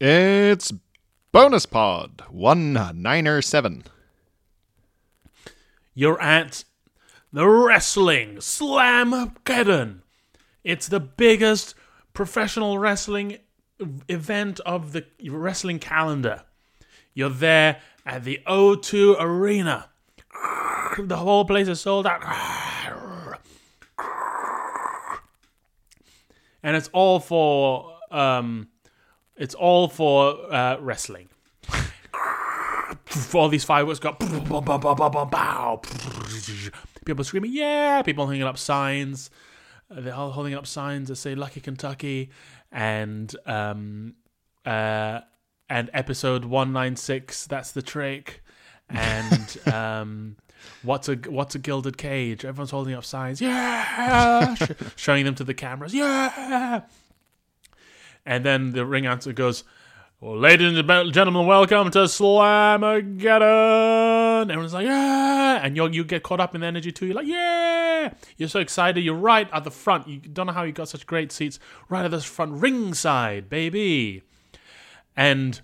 It's Bonus Pod 197. You're at the Wrestling slam Slamgeddon. It's the biggest professional wrestling event of the wrestling calendar. You're there at the O2 Arena. The whole place is sold out. And it's all for um it's all for uh, wrestling. all these fireworks go. People screaming, yeah! People hanging up signs. Uh, They're all holding up signs that say "Lucky Kentucky," and um, uh, and episode one nine six. That's the trick. And um, what's a what's a gilded cage? Everyone's holding up signs, yeah, Sh- showing them to the cameras, yeah. And then the ring announcer goes, well, ladies and gentlemen, welcome to Slamageddon. Everyone's like, yeah. And you you get caught up in the energy too. You're like, yeah. You're so excited. You're right at the front. You don't know how you got such great seats right at the front ringside, baby. And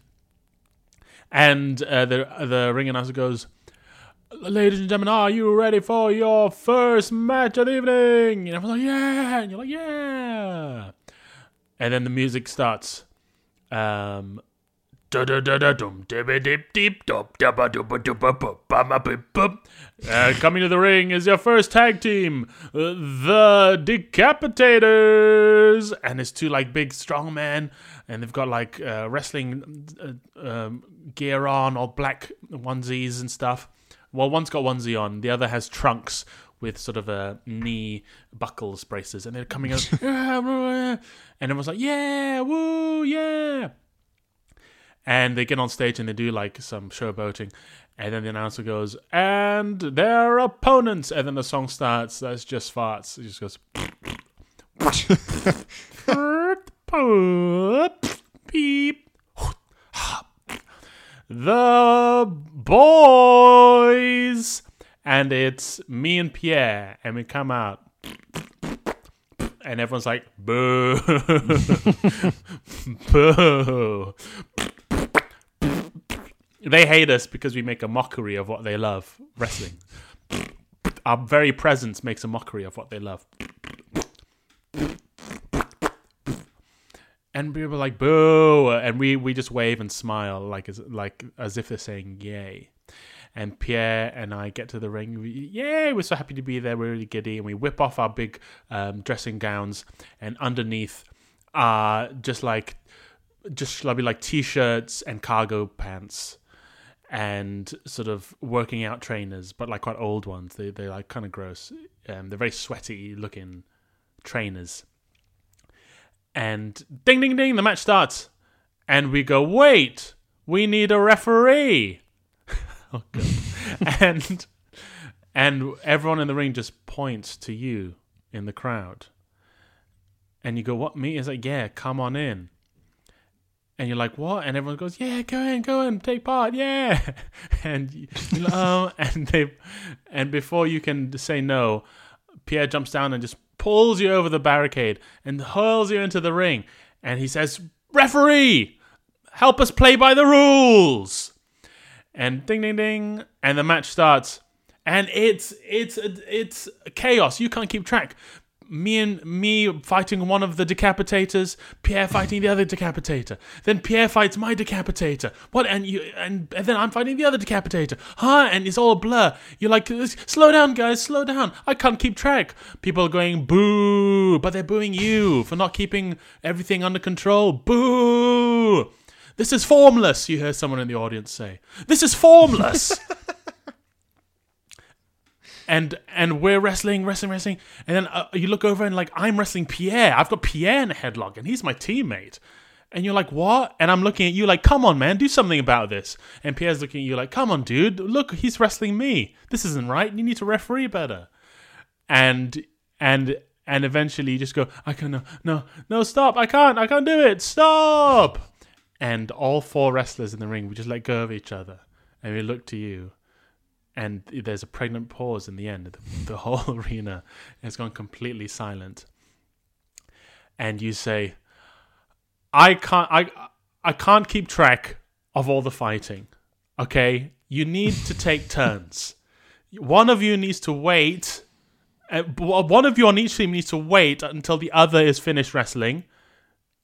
and uh, the the ring announcer goes, Ladies and gentlemen, are you ready for your first match of the evening? And everyone's like, yeah. And you're like, yeah. And then the music starts. Um, uh, coming to the ring is your first tag team, uh, the Decapitators, and it's two like big strong men, and they've got like uh, wrestling uh, um, gear on, all black onesies and stuff. Well, one's got onesie on, the other has trunks with sort of a knee buckles braces, and they're coming out, ah, and everyone's like, "Yeah, woo, yeah!" And they get on stage and they do like some showboating, and then the announcer goes, "And their opponents," and then the song starts. That's just farts. It just goes. Beep. The boys and it's me and Pierre, and we come out, and everyone's like, "Boo, boo." They hate us because we make a mockery of what they love, wrestling. Our very presence makes a mockery of what they love. And we were like, "Boo!" and we we just wave and smile like as like as if they're saying "Yay." And Pierre and I get to the ring. Yay, we're so happy to be there. We're really giddy, and we whip off our big um, dressing gowns, and underneath are just like just be like t-shirts and cargo pants and sort of working out trainers, but like quite old ones. They they're like kind of gross. Um, they're very sweaty looking trainers. And ding ding ding, the match starts, and we go, wait, we need a referee. oh god. and and everyone in the ring just points to you in the crowd. And you go, What me? It's like, Yeah, come on in. And you're like, What? And everyone goes, Yeah, go in, go in, take part, yeah. And oh, and they and before you can say no, Pierre jumps down and just pulls you over the barricade and hurls you into the ring. And he says, Referee, help us play by the rules and ding ding ding and the match starts. And it's it's it's chaos. You can't keep track. Me and me fighting one of the decapitators pierre fighting the other decapitator. Then pierre fights my decapitator. What and you and, and then i'm fighting the other decapitator. Huh? And it's all a blur. You're like slow down guys slow down. I can't keep track. People are going boo but they're booing you for not keeping everything under control. Boo this is formless, you hear someone in the audience say. This is formless. and and we're wrestling, wrestling, wrestling, and then uh, you look over and like I'm wrestling Pierre. I've got Pierre in a headlock, and he's my teammate. And you're like, what? And I'm looking at you like, come on, man, do something about this. And Pierre's looking at you like, come on, dude, look, he's wrestling me. This isn't right. You need to referee better. And and and eventually you just go, I can't, no, no, no, stop, I can't, I can't do it, stop and all four wrestlers in the ring we just let go of each other and we look to you and there's a pregnant pause in the end the, the whole arena has gone completely silent and you say i can't i I can't keep track of all the fighting. Okay, you need to take turns. One of you needs to wait. Uh, one of you on each team needs to wait until the other is finished wrestling,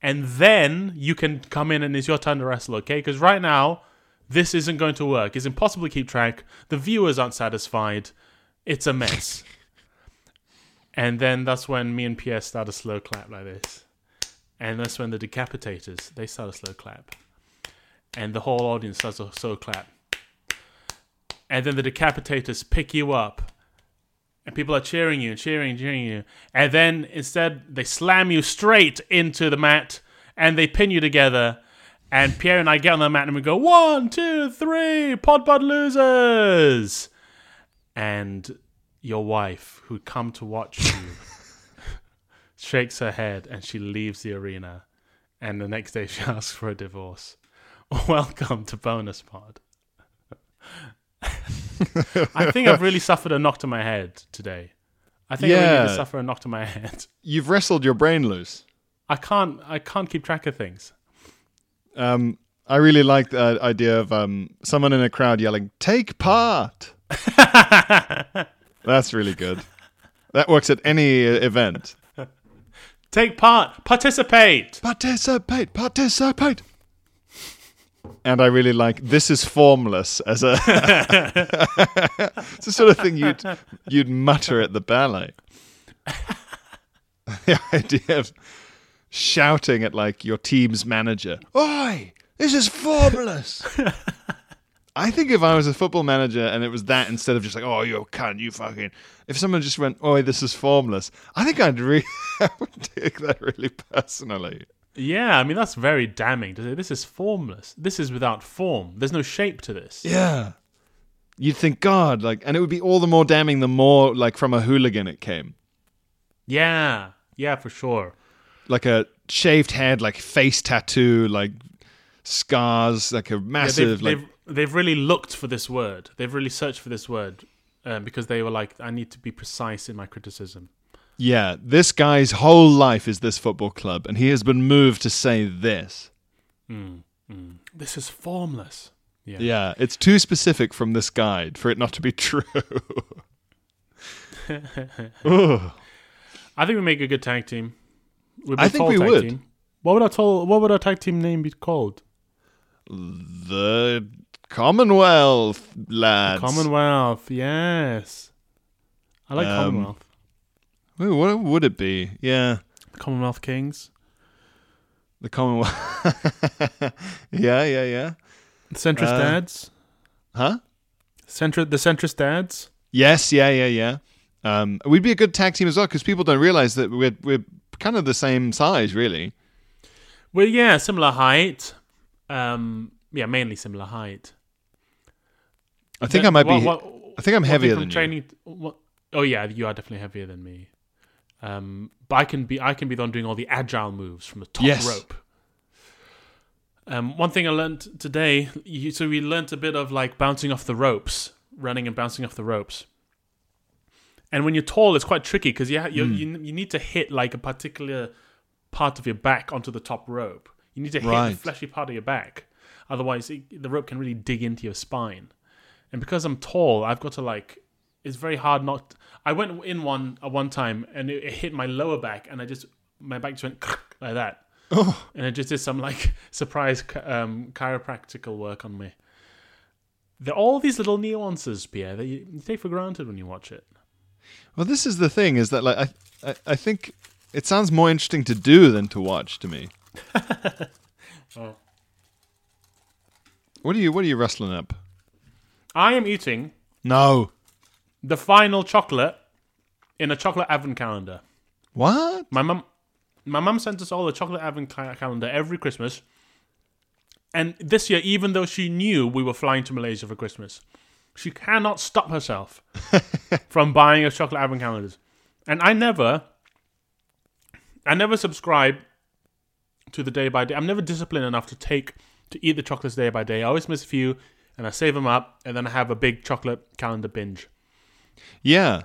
and then you can come in and it's your turn to wrestle. Okay, because right now this isn't going to work. It's impossible to keep track. The viewers aren't satisfied. It's a mess. and then that's when me and Pierre start a slow clap like this. And that's when the decapitators they start a slow clap. And the whole audience starts a slow clap. And then the decapitators pick you up. And people are cheering you, cheering, cheering you. And then instead they slam you straight into the mat and they pin you together. And Pierre and I get on the mat and we go, one, two, three, pod pod losers. And your wife, who'd come to watch you, shakes her head and she leaves the arena. And the next day she asks for a divorce. Welcome to Bonus Pod. I think I've really suffered a knock to my head today. I think I really Yeah. suffer a knock to my head. You've wrestled your brain loose. I can't I can't keep track of things. Um, I really like the idea of um, someone in a crowd yelling, "Take part." That's really good. That works at any uh, event. Take part, participate. Participate, participate. And I really like this is formless as a it's the sort of thing you'd you'd mutter at the ballet. the idea of shouting at like your team's manager, Oi, this is formless. I think if I was a football manager and it was that instead of just like, oh, you cunt, you fucking. If someone just went, "Oi, this is formless, I think I'd really take that really personally. Yeah, I mean that's very damning to say this is formless. This is without form. There's no shape to this. Yeah. You'd think, God, like, and it would be all the more damning the more, like, from a hooligan it came. Yeah. Yeah, for sure. Like a shaved head, like face tattoo, like scars, like a Yeah, massive, they've, like, they've they've really looked for this word. They've really searched for this word um, because they were like, I need to be precise in my criticism. Yeah, this guy's whole life is this football club, and he has been moved to say this. This is formless. Yeah. Yeah, it's too specific from this guide for it not to be true. I think we make a good tag team. I think we tag would. Team. What would our tall, What would our tag team name be called? the Commonwealth, lads. Commonwealth. Yes. I like Um, Commonwealth. What would it be? Yeah. Commonwealth Kings. The Commonwealth. yeah, yeah, yeah. Centrist Uh, dads. Huh? Centri- the centrist dads. Yes, yeah, yeah, yeah. Um, we'd be a good tag team as well because people don't realize that we're we're kind of the same size, really. Well, yeah, similar height. Um, yeah, mainly similar height. I think Then I might what- be. what- I think I'm heavier than you. What, oh yeah, you are definitely heavier than me. Um, but I can be I can be the one doing all the agile moves from the top Yes. rope. Um, one thing I learned today, you, so we learnt a bit of like bouncing off the ropes, running and bouncing off the ropes. And when you're tall, it's quite tricky because you, ha- you Hmm. you you need to hit like a particular part of your back onto the top rope. You need to hit the fleshy part of your back, otherwise it, the rope can really dig into your spine. And because I'm tall, I've got to like. It's very hard not. I went in one at one time and it, it hit my lower back, and I just my back just went like that, Oh, and it just did some like surprise um, chiropractical work on me. There are all these little nuances, Pierre, that you, you take for granted when you watch it. well, this is the thing: is that like I, I, I think it sounds more interesting to do than to watch to me. Oh. What are you What are you wrestling up? I am eating No. The final chocolate in a chocolate advent calendar. What? My mum, my mum sent us all a chocolate advent calendar every Christmas. And this year, even though she knew we were flying to Malaysia for Christmas, she cannot stop herself from buying us chocolate advent calendars. And I never, I never subscribe to the day by day. I'm never disciplined enough to take to eat the chocolates day by day. I always miss a few, and I save them up, and then I have a big chocolate calendar binge. Yeah.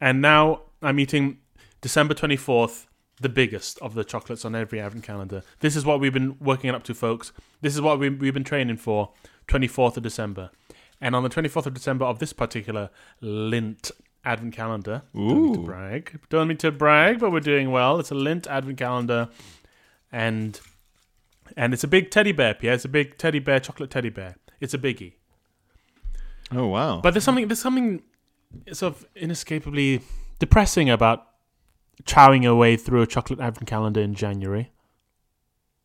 And now I'm eating December 24th, the biggest of the chocolates on every advent calendar. This is what we've been working up to, folks. This is what we, we've been training for. 24th of December. And on the 24th of December of this particular Lindt advent calendar, don't mean to brag, don't mean to brag, but we're doing well. It's a Lindt advent calendar, and and it's a big teddy bear, Pierre. It's a big teddy bear, chocolate teddy bear. It's a biggie. Oh wow. But there's something there's something sort of inescapably depressing about chowing away through a chocolate advent calendar in January.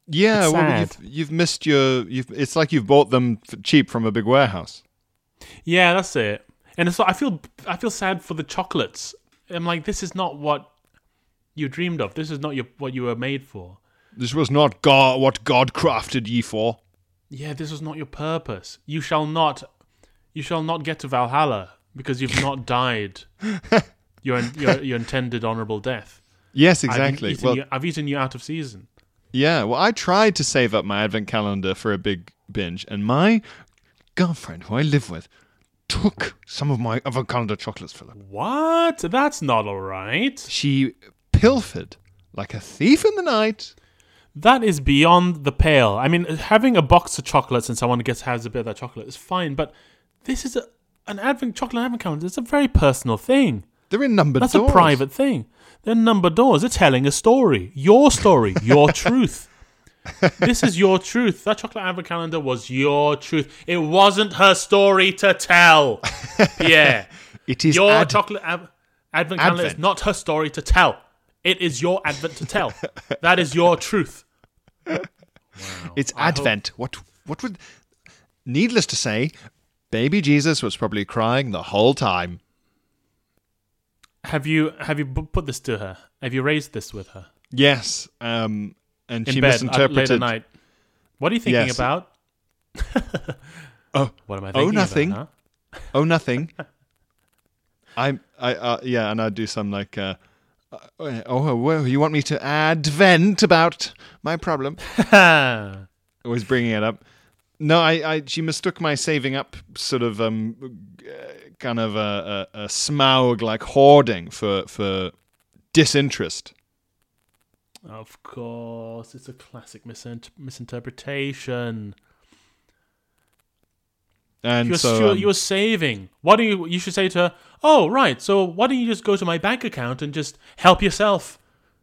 yeah, well, you've you've missed your. You've. It's like you've bought them cheap from a big warehouse. Yeah, that's it. And it's I feel I feel sad for the chocolates. I'm like, this is not what you dreamed of. This is not your what you were made for. This was not God. What God crafted ye for. Yeah, this was not your purpose. You shall not, you shall not get to Valhalla because you've not died. your, your your intended honorable death. Yes, I've exactly. eaten Well, you, I've eaten you out of season. yeah. Well, I tried to save up my advent calendar for a big binge, and my girlfriend, who I live with, took some of my advent calendar chocolates for them. What? That's not all right. She pilfered like a thief in the night. That is beyond the pale. I mean, having a box of chocolates and someone gets has a bit of that chocolate is fine, but this is a, an advent chocolate advent calendar. It's a very personal thing. They're in numbered That's doors. a private thing. They're number doors. They're telling a story. Your story. Your truth. This is your truth. That chocolate advent calendar was your truth. It wasn't her story to tell. Yeah. It is your ad- chocolate ad- advent calendar is not her story to tell. It is your advent to tell. that is your truth. Wow. It's I hope- Advent. What what would needless to say, baby Jesus was probably crying the whole time. Have you have you put this to her? Have you raised this with her Yes. Um and in she bed misinterpreted late at night? What are you thinking Yes. about? Oh, What am I thinking? oh, nothing. about? huh? oh nothing. I'm. I uh, yeah, and I'd do some like uh uh, oh you want me to advent about my problem? Always bringing it up. No, I, I she mistook my saving up sort of um kind of a, a, a smaug like hoarding for for disinterest. Of course, it's a classic misint- misinterpretation. And You're, so you're, um, you're saving. Why do you? You should say to her, "Oh, right. So why don't you just go to my bank account and just help yourself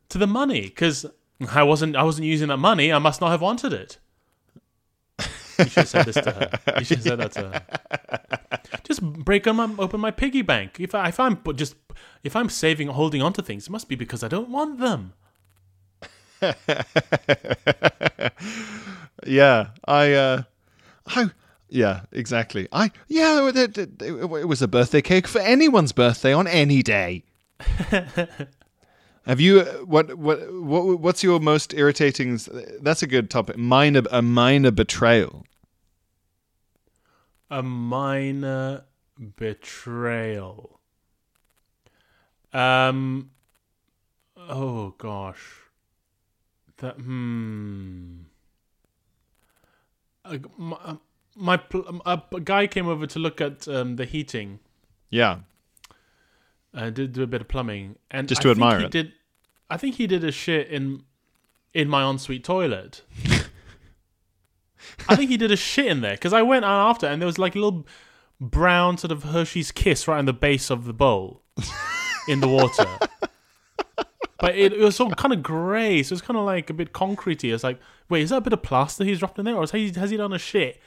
to the money? Because I wasn't, I wasn't using that money. I must not have wanted it." You should have said this to her. You should have said that to her. Just break open my piggy bank. If I, if I'm just if I'm saving, holding on to things, it must be because I don't want them. yeah, I uh I yeah, exactly. I yeah, it, it, it was a birthday cake for anyone's birthday on any day. Have you what what what what's your most irritating? That's a good topic. Minor a minor betrayal. A minor betrayal. Um. Oh gosh. That hmm. A, my, my a, a guy came over to look at um, the heating. Yeah. Uh, did do a bit of plumbing and Just I to think admire he it. Did I think he did a shit in in my ensuite toilet? I think he did a shit in there because I went on after and there was like a little brown sort of Hershey's kiss right on the base of the bowl in the water. But it, it was sort of kind of grey, so it's kind of like a bit concretey. It's like, wait, is that a bit of plaster he's dropped in there, or has he, has he done a shit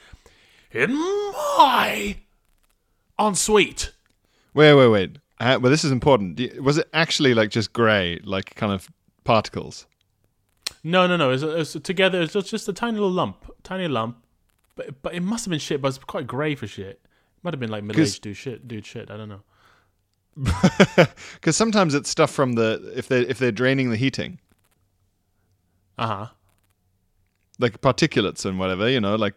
in my ensuite? Wait, wait, wait. Uh, well, this is important. Was it actually like just grey, like kind of particles? No, no, no. It was, it together. It was just a tiny little lump, tiny lump. But but it must have been shit. But it's quite grey for shit. It Might have been like middle aged dude shit, dude shit. I don't know. Because sometimes it's stuff from the if they if they're draining the heating, Uh huh. like particulates and whatever. You know, like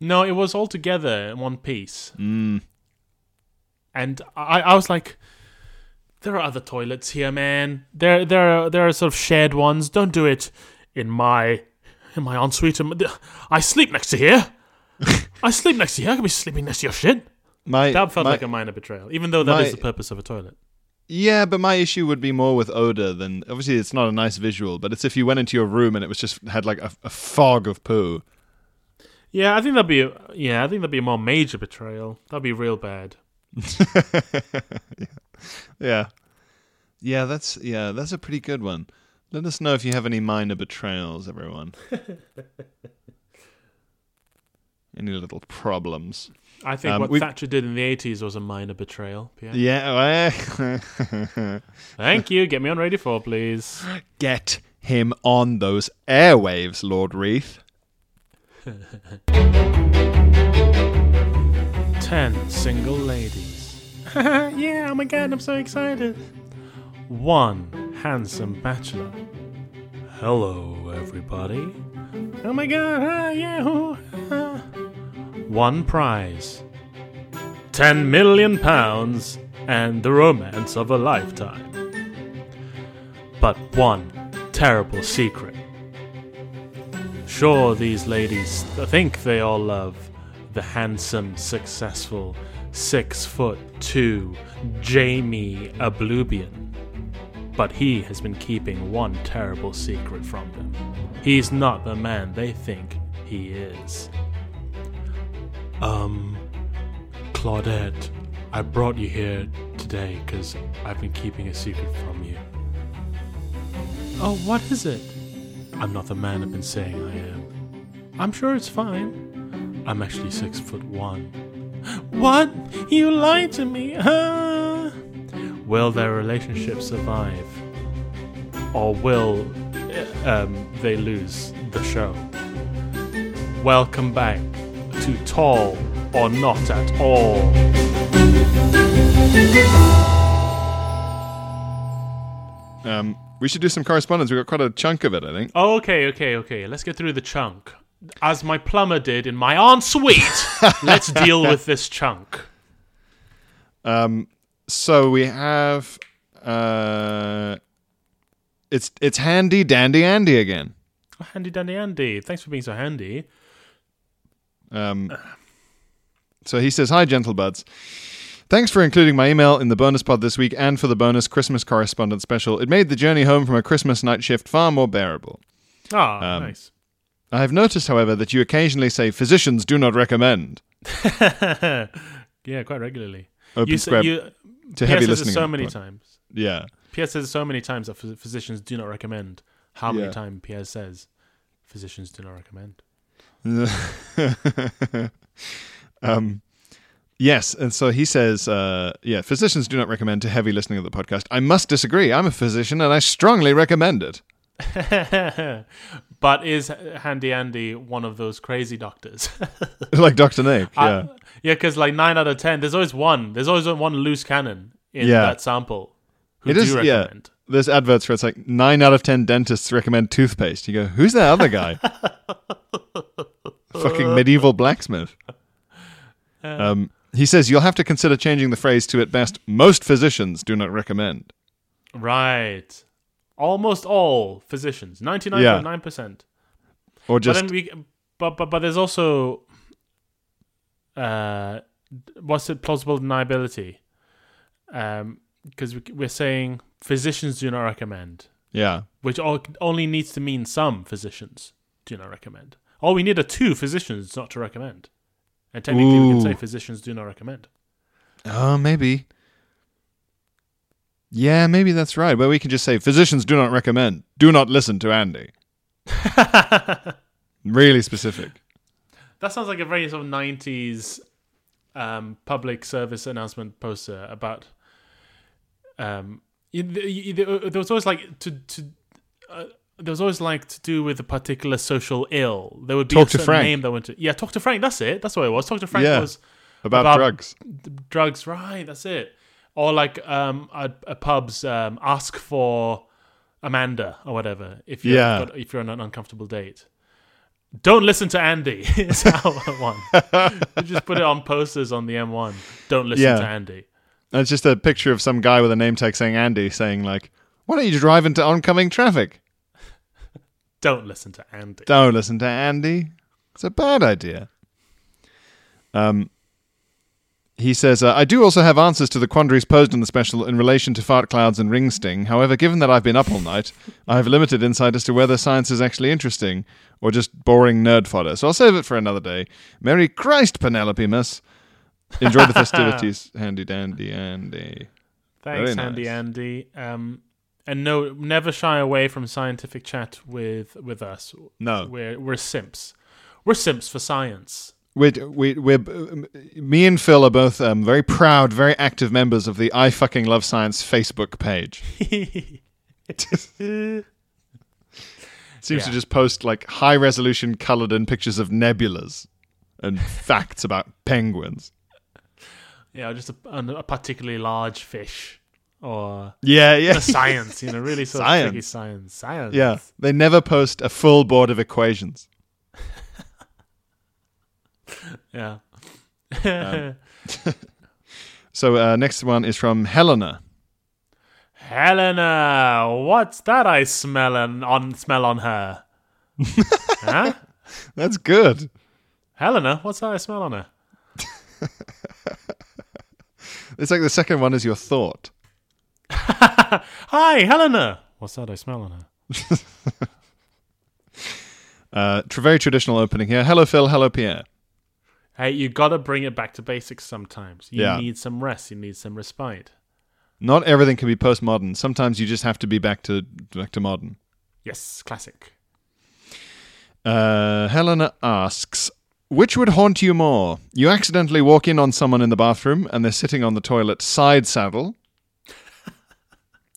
No, it was all together in one piece. mm, And I, I was like, there are other toilets here, man. There, there, are, there are sort of shared ones. Don't do it in my, in my ensuite. Um, I sleep next to here. I sleep next to here. I could be sleeping next to your shit. my That felt my- like a minor betrayal, even though that is my- the purpose of a toilet. Yeah, but my issue would be more with odor than obviously it's not a nice visual, but it's if you went into your room and it was just had like a, a fog of poo. Yeah, I think that'd be a, yeah, I think that'd be a more major betrayal. That'd be real bad. Yeah. Yeah, Yeah, that's yeah, that's a pretty good one. Let us know if you have any minor betrayals, everyone. any little problems. I think Um, what we've- Thatcher did in the eighties was a minor betrayal. Pierre. Yeah. Thank you. Get me on Radio Four, please. Get him on those airwaves, Lord Reith. Ten single ladies. yeah, oh my god, I'm so excited. One handsome bachelor. Hello, everybody. Oh my god, yeah. oh, ah. One prize. Ten million pounds and the romance of a lifetime. But one terrible secret. Sure, these ladies think they all love the handsome, successful, six foot two Jamie Ablubian. But he has been keeping one terrible secret from them. He's not the man they think he is. Um, Claudette, I brought you here today because I've been keeping a secret from you. Oh, what is it? I'm not the man I've been saying I am. I'm sure it's fine. I'm actually six foot one. What? You lied to me, huh? Will their relationship survive? Or will um, they lose the show? Welcome back to Tall or Not at All. Um, we should do some correspondence. We've got quite a chunk of it, I think. Oh, okay, okay, okay. Let's get through the chunk. As my plumber did in my ensuite, let's deal with this chunk. Um, so we have uh, it's it's handy dandy Andy again. Oh, handy dandy Andy. Thanks for being so handy. Um, so he says, "Hi, gentle buds. Thanks for including my email in the bonus pod this week and for the bonus Christmas correspondence special. It made the journey home from a Christmas night shift far more bearable. Ah, Um, nice. I have noticed, however, that you occasionally say physicians do not recommend. yeah, quite regularly. Open You, square you to Pierre heavy says it listening. so many pod. times. Yeah. Pierre says so many times that phys- physicians do not recommend. How many Yeah. times Pierre says physicians do not recommend? um, yes, and so he says, uh, yeah, physicians do not recommend to heavy listening of the podcast. I must disagree. I'm a physician, and I strongly recommend it. but is Handy Andy one of those crazy doctors? like Doctor Nick. I- Yeah, yeah, because like nine out of ten, there's always one. There's always one loose cannon in Yeah. that sample who It do is- yeah. there's adverts where it's like nine out of ten dentists recommend toothpaste. You go, who's that other guy? Fucking medieval blacksmith. Um, he says you'll have to consider changing the phrase to at best most physicians do not recommend. Right. Almost all physicians, ninety nine point nine percent. Or But just then we, but but but there's also, uh, what's it? Plausible deniability. Um, because we, we're saying physicians do not recommend, yeah. which all, only needs to mean some physicians do not recommend. All we need are two physicians not to recommend, and technically we can say physicians do not recommend. Oh, maybe. Yeah, maybe that's right. But we can just say physicians do not recommend. Do not listen to Andy. Really specific. That sounds like a very sort of nineties um, public service announcement poster about. Um, you, you, there was always like to to. Uh, there was always like to do with a particular social ill. There would be Talk a to Frank. name that went to yeah. Talk to Frank. That's it. That's what it was. Talk to Frank Yeah. was About, About- drugs. d- drugs. Right. That's it. Or like um a, a pub's um ask for Amanda or whatever if you're Yeah. if you're on an uncomfortable date. Don't listen to Andy. is our one. You just put it on posters on the M1. Don't listen Yeah. to Andy. And it's just a picture of some guy with a name tag saying Andy, saying like, "Why don't you drive into oncoming traffic? Don't listen to Andy. Don't listen to Andy. It's a bad idea." Um, He says, uh, I do also have answers to the quandaries posed in the special in relation to fart clouds and ring sting. However, given that I've been up all night, I have limited insight as to whether science is actually interesting or just boring nerd fodder. So I'll save it for another day. Merry Christ, Penelope Miss. Enjoy the festivities, handy dandy Andy. Thanks, Very Andy. Andy. Um, and no, never shy away from scientific chat with with us. No, We're we're simps. We're simps for science. We we we're um, me and Phil are both um, very proud, very active members of the I fucking love science Facebook page. Seems to just post like high resolution colored in pictures of nebulas and facts about penguins. yeah, just a, a particularly large fish or Yeah, yeah, science. You know, really sort of Science. tricky science. Science. yeah. They never post a full board of equations. Yeah. Um, So uh, next one is from Helena. Helena, what's that I smell on, on smell on her? huh? That's good. Helena, what's that I smell on her? It's like the second one is your thought. Hi, Helena. What's that I smell on her? Uh, very traditional opening here. Hello, Phil. Hello, Pierre. Hey, you gotta bring it back to basics sometimes. You Yeah. need some rest. You need some respite. Not everything can be postmodern. Sometimes you just have to be back to back to modern. Yes, classic. Uh, Helena asks, which would haunt you more? You accidentally walk in on someone in the bathroom and they're sitting on the toilet side saddle,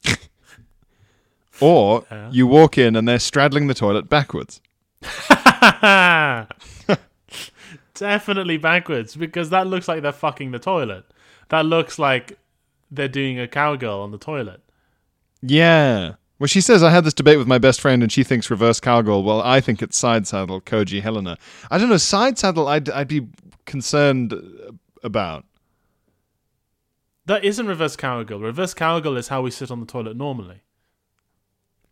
or you walk in and they're straddling the toilet backwards. Definitely backwards because that looks like they're fucking the toilet. That looks like they're doing a cowgirl on the toilet. Yeah. Well, she says I had this debate with my best friend, and she thinks reverse cowgirl. Well, I think it's side saddle. Koji Helena. I don't know. Side saddle. I'd I'd be concerned about. That isn't reverse cowgirl. Reverse cowgirl is how we sit on the toilet normally.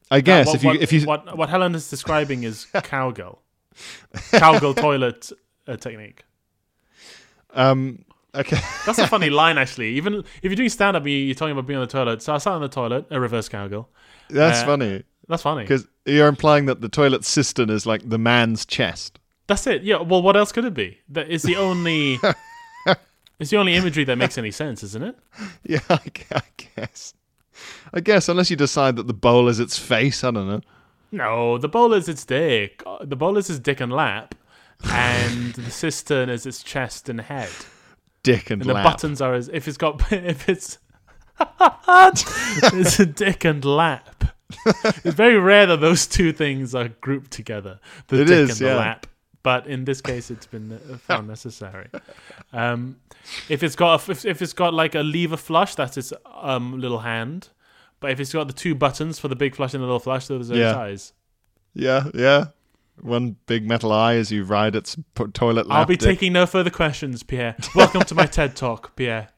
I guess what, if you what, if you what what Helen is describing is cowgirl, cowgirl toilet uh, technique. um okay That's a funny line, actually. Even if you're doing stand up, you're talking about being on the toilet. So I sat on the toilet, a reverse cowgirl. that's Uh, funny That's funny. because you're implying that the toilet cistern is like the man's chest. That's it. Yeah. Well, what else could it be? That is the only. it's the only imagery that makes any sense, isn't it? Yeah, I, I guess. I guess unless you decide that the bowl is its face, I don't know. No, the bowl is its dick. Uh, The bowl is its dick and lap, and the cistern is its chest and head. Dick and, And the lap. buttons are as if it's got if it's it's a dick and lap. It's very rare that those two things are grouped together. The It dick is, and the yeah. lap. But in this case, it's been uh, found necessary. Um, if it's got a, if, if it's got like a lever flush, that's its um, little hand. But if it's got the two buttons for the big flush and the little flush, those are its Yeah. eyes. Yeah, yeah. One big metal eye as you ride its toilet lap. I'll be dick. taking no further questions, Pierre. Welcome to my TED Talk, Pierre.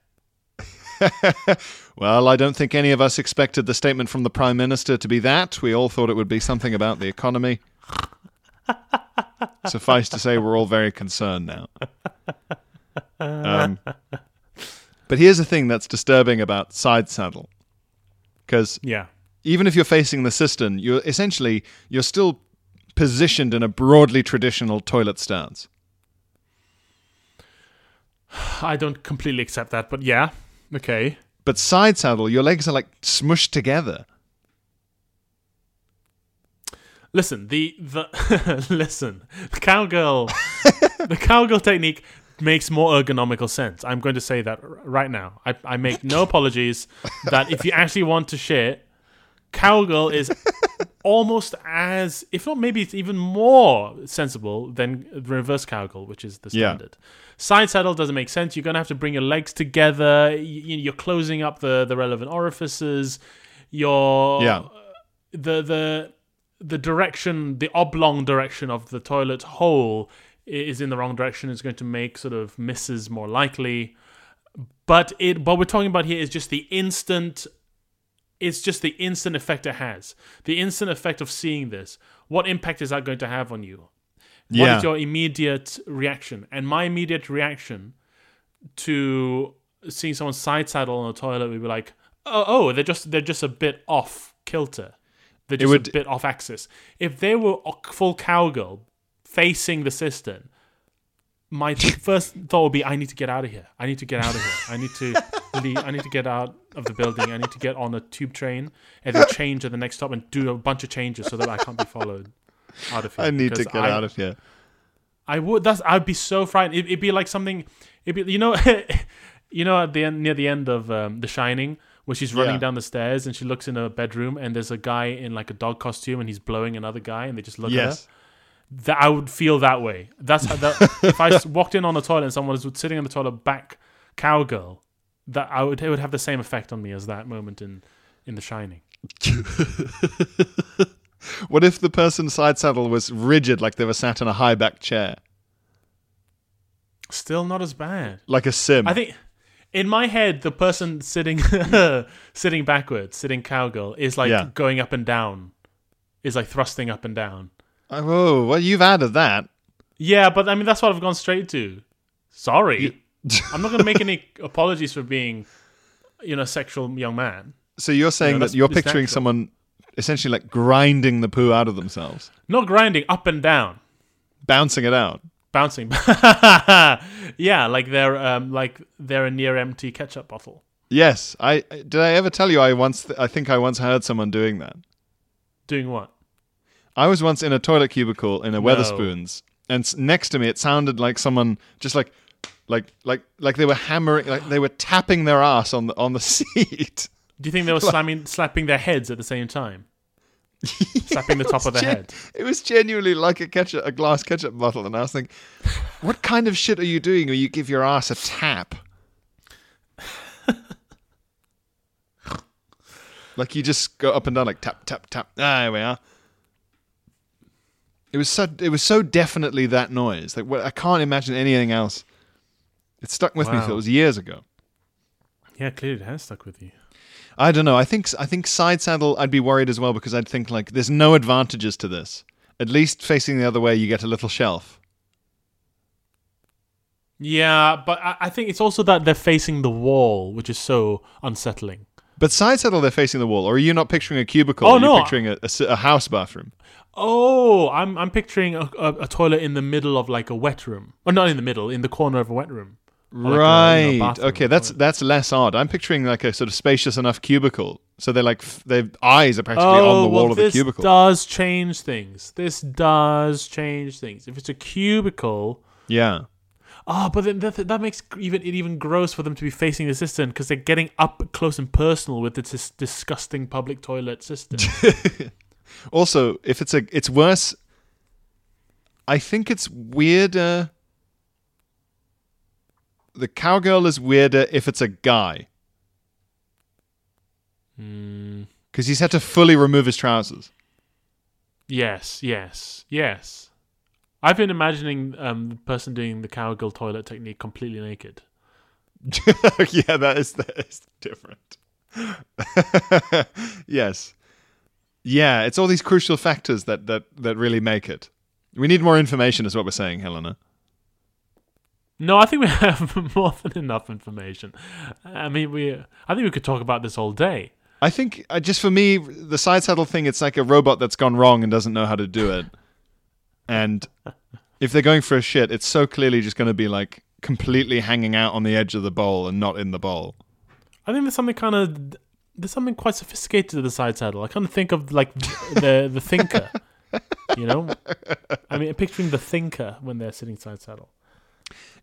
Well, I don't think any of us expected the statement from the Prime Minister to be that. We all thought it would be something about the economy. Suffice to say, we're all very concerned now. Um, but here's the thing that's disturbing about side saddle. Because Yeah. even if you're facing the cistern, you're essentially you're still positioned in a broadly traditional toilet stance. I don't completely accept that, but yeah. Okay. But side saddle, your legs are like smushed together. Listen, the the listen, the cowgirl, the cowgirl technique makes more ergonomical sense. I'm going to say that r- right now. I, I make no apologies that if you actually want to shit, cowgirl is almost as, if not maybe it's even more sensible than reverse cowgirl, which is the Yeah. standard. Side saddle doesn't make sense. You're going to have to bring your legs together. You're closing up the, the relevant orifices. You're Yeah. the the the direction, the oblong direction of the toilet hole is in the wrong direction. Is going to make sort of misses more likely. But it what we're talking about here is just the instant. It's just the instant effect it has. The instant effect of seeing this. What impact is that going to have on you? What is Yeah. your immediate reaction? And my immediate reaction to seeing someone side saddle on a toilet, we'd be like, oh, oh, they're just they're just a bit off kilter. They're just would- a bit off axis. If they were a full cowgirl facing the cistern, my first thought would be, I need to get out of here. I need to get out of here. I need to leave. I need to get out of the building. I need to get on a tube train and then change at the next stop and do a bunch of changes so that I can't be followed out of here. I need to get I- out of here. I would. That's. I'd be so frightened. It, it'd be like something. It'd be. You know. you know, at the end, near the end of um, The Shining, where she's running Yeah. down the stairs and she looks in her bedroom and there's a guy in like a dog costume and he's blowing another guy and they just look Yes. at her. That I would feel that way. That's how that. if I walked in on the toilet and someone was sitting on the toilet back cowgirl, that I would. It would have the same effect on me as that moment in in The Shining. What if the person's side saddle was rigid, like they were sat in a high back chair, Still not as bad. like a sim? I think in my head, the person sitting sitting backwards, sitting cowgirl, is like Yeah. going up and down, is like thrusting up and down. oh, well, you've added that. Yeah, but I mean that's what I've gone straight to. Sorry, I'm not going to make any apologies for being, you know, a sexual young man. So you're saying No, that that's- you're it's picturing natural. someone essentially like grinding the poo out of themselves, Not grinding up and down, bouncing it out. bouncing. yeah, like they're um, like they're a near empty ketchup bottle. Yes, I did. I ever tell you I once? I think I once heard someone doing that. Doing what? I was once in a toilet cubicle in a No. Wetherspoons, and s- next to me it sounded like someone just like, like, like, like they were hammering, like they were tapping their ass on the on the seat. Do you think they were slamming, slapping their heads at the same time? Slapping the top of their Gen- head. It was genuinely like a ketchup, a glass ketchup bottle, and I was thinking, what kind of shit are you doing where you give your ass a tap? like you just go up and down like tap tap tap. Ah, there we are. It was so it was so definitely that noise. Like what, I can't imagine anything else. It stuck with me. Wow. It was years ago. Yeah, clearly it has stuck with you. I don't know. I think I think side saddle. I'd be worried as well because I'd think like there's no advantages to this. At least facing the other way, you get a little shelf. Yeah, but I, I think it's also that they're facing the wall, which is so unsettling. But side saddle, they're facing the wall. Or are you not picturing a cubicle? Oh, Are you no. picturing a, house bathroom. Oh, I'm I'm picturing a, a, a toilet in the middle of like a wet room. Or not in the middle, in the corner of a wet room. Or like a, you know, right. bathroom okay, that's toilet. that's less odd. I'm picturing like a sort of spacious enough cubicle. So they're like f- their eyes are practically Oh, on the oh, wall well, of the cubicle. this does change things. This does change things. If it's a cubicle, yeah. oh, but then that, that makes even it even gross for them to be facing the system because they're getting up close and personal with this dis- disgusting public toilet system. Also, if it's a, it's worse. I think it's weirder. The cowgirl is weirder if it's a guy Hmm. because he's had to fully remove his trousers. Yes, yes, yes. I've been imagining um, the person doing the cowgirl toilet technique completely naked. yeah, that is that is different. yes, yeah, it's all these crucial factors that that that really make it. We need more information, is what we're saying, Helena. No, I think we have more than enough information. I mean, we. I think we could talk about this all day. I think uh, just for me, the side saddle thing, it's like a robot that's gone wrong and doesn't know how to do it. And if they're going for a shit, it's so clearly just going to be like completely hanging out on the edge of the bowl and not in the bowl. I think there's something kind of there's something quite sophisticated to the side saddle. I kind of think of like the the thinker. You know, I mean, picturing the thinker when they're sitting side saddle.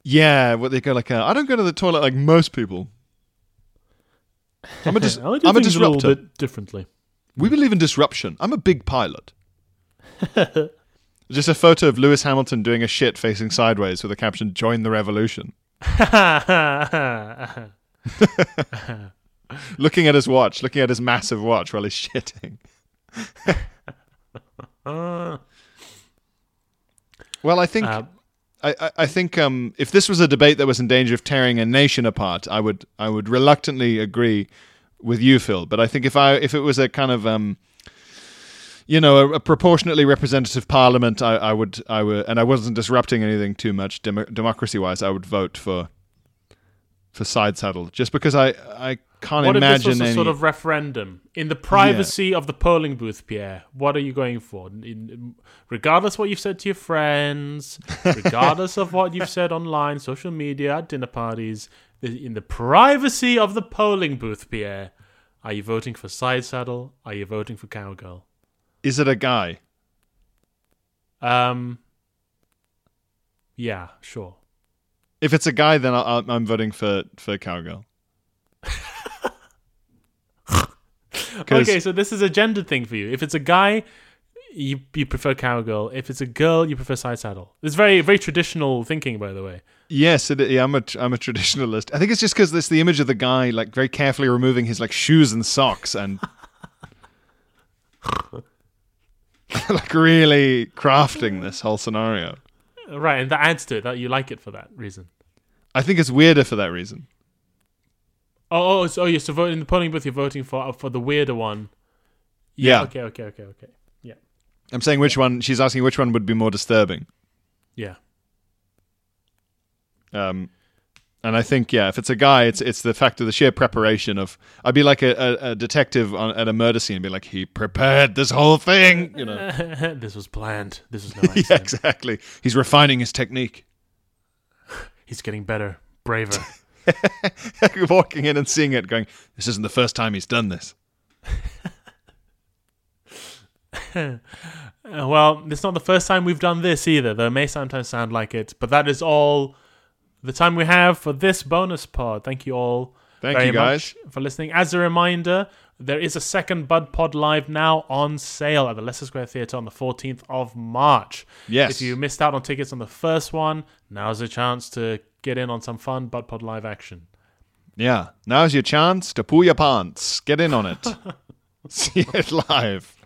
Yeah, what they go like, uh, I don't go to the toilet like most people. I'm a, dis- I to I'm a think a little disruptor. bit differently. We believe in disruption. I'm a big pilot. Just a photo of Lewis Hamilton doing a shit facing sideways with the caption "Join the revolution." Looking at his watch, looking at his massive watch while he's shitting. Well, I think uh, I, I, think um, if this was a debate that was in danger of tearing a nation apart, I would I would reluctantly agree with you, Phil. But I think if I if it was a kind of um, you know, a, a proportionately representative parliament, I, I would I would and I wasn't disrupting anything too much dem- democracy wise. I would vote for for side saddle, just because I I can't What if this imagine was a sort of referendum in the privacy of the polling booth, Pierre? What are you going for? In, regardless what you've said to your friends, regardless of what you've said online, social media, at dinner parties, in the privacy of the polling booth, Pierre, are you voting for side saddle? Are you voting for cowgirl? Is it a guy? Um. Yeah, sure. If it's a guy, then I'll, I'm voting for for cowgirl. Okay, so this is a gendered thing for you. If it's a guy, you you prefer cowgirl. If it's a girl, you prefer side saddle. It's very very traditional thinking, by the way. Yes, it, yeah, I'm a I'm a traditionalist. I think it's just because it's the image of the guy like very carefully removing his like shoes and socks and like really crafting this whole scenario. Right, and that adds to it that you like it for that reason. I think it's weirder for that reason. Oh, oh, so oh, you're so voting in the polling booth. You're voting for for the weirder one. Yeah. Okay. Okay. Okay. Okay. Yeah. I'm saying which one. She's asking which one would be more disturbing. Yeah. Um, and I think yeah, if it's a guy, it's it's the fact of the sheer preparation of. I'd be like a, a, a detective on, at a murder scene, and be like, he prepared this whole thing, you know. this was planned. This was no yeah, accident. exactly. He's refining his technique. He's getting better, braver. Walking in and seeing it, going, this isn't the first time he's done this. Well, it's not the first time we've done this either, though it may sometimes sound like it. But that is all the time we have for this bonus pod. Thank you all Thank very you, guys. much for listening. As a reminder, there is a second Bud Pod Live now on sale at the Leicester Square Theatre on the 14th of March. Yes. If you missed out on tickets on the first one, now's a chance to get in on some fun Bud Pod Live action. Yeah. Now's your chance to pull your pants. Get in on it. See it live.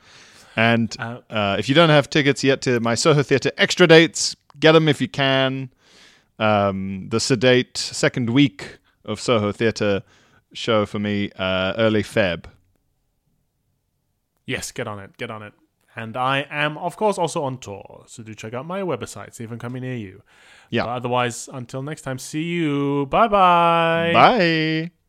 And Uh, uh, if you don't have tickets yet to my Soho Theatre extra dates, get them if you can. Um, the sedate second week of Soho Theatre show for me uh, early Feb. Yes, get on it, get on it. And I am, of course, also on tour, so do check out my website, see if I'm coming near you. Yeah. But otherwise, until next time, see you. Bye bye. Bye.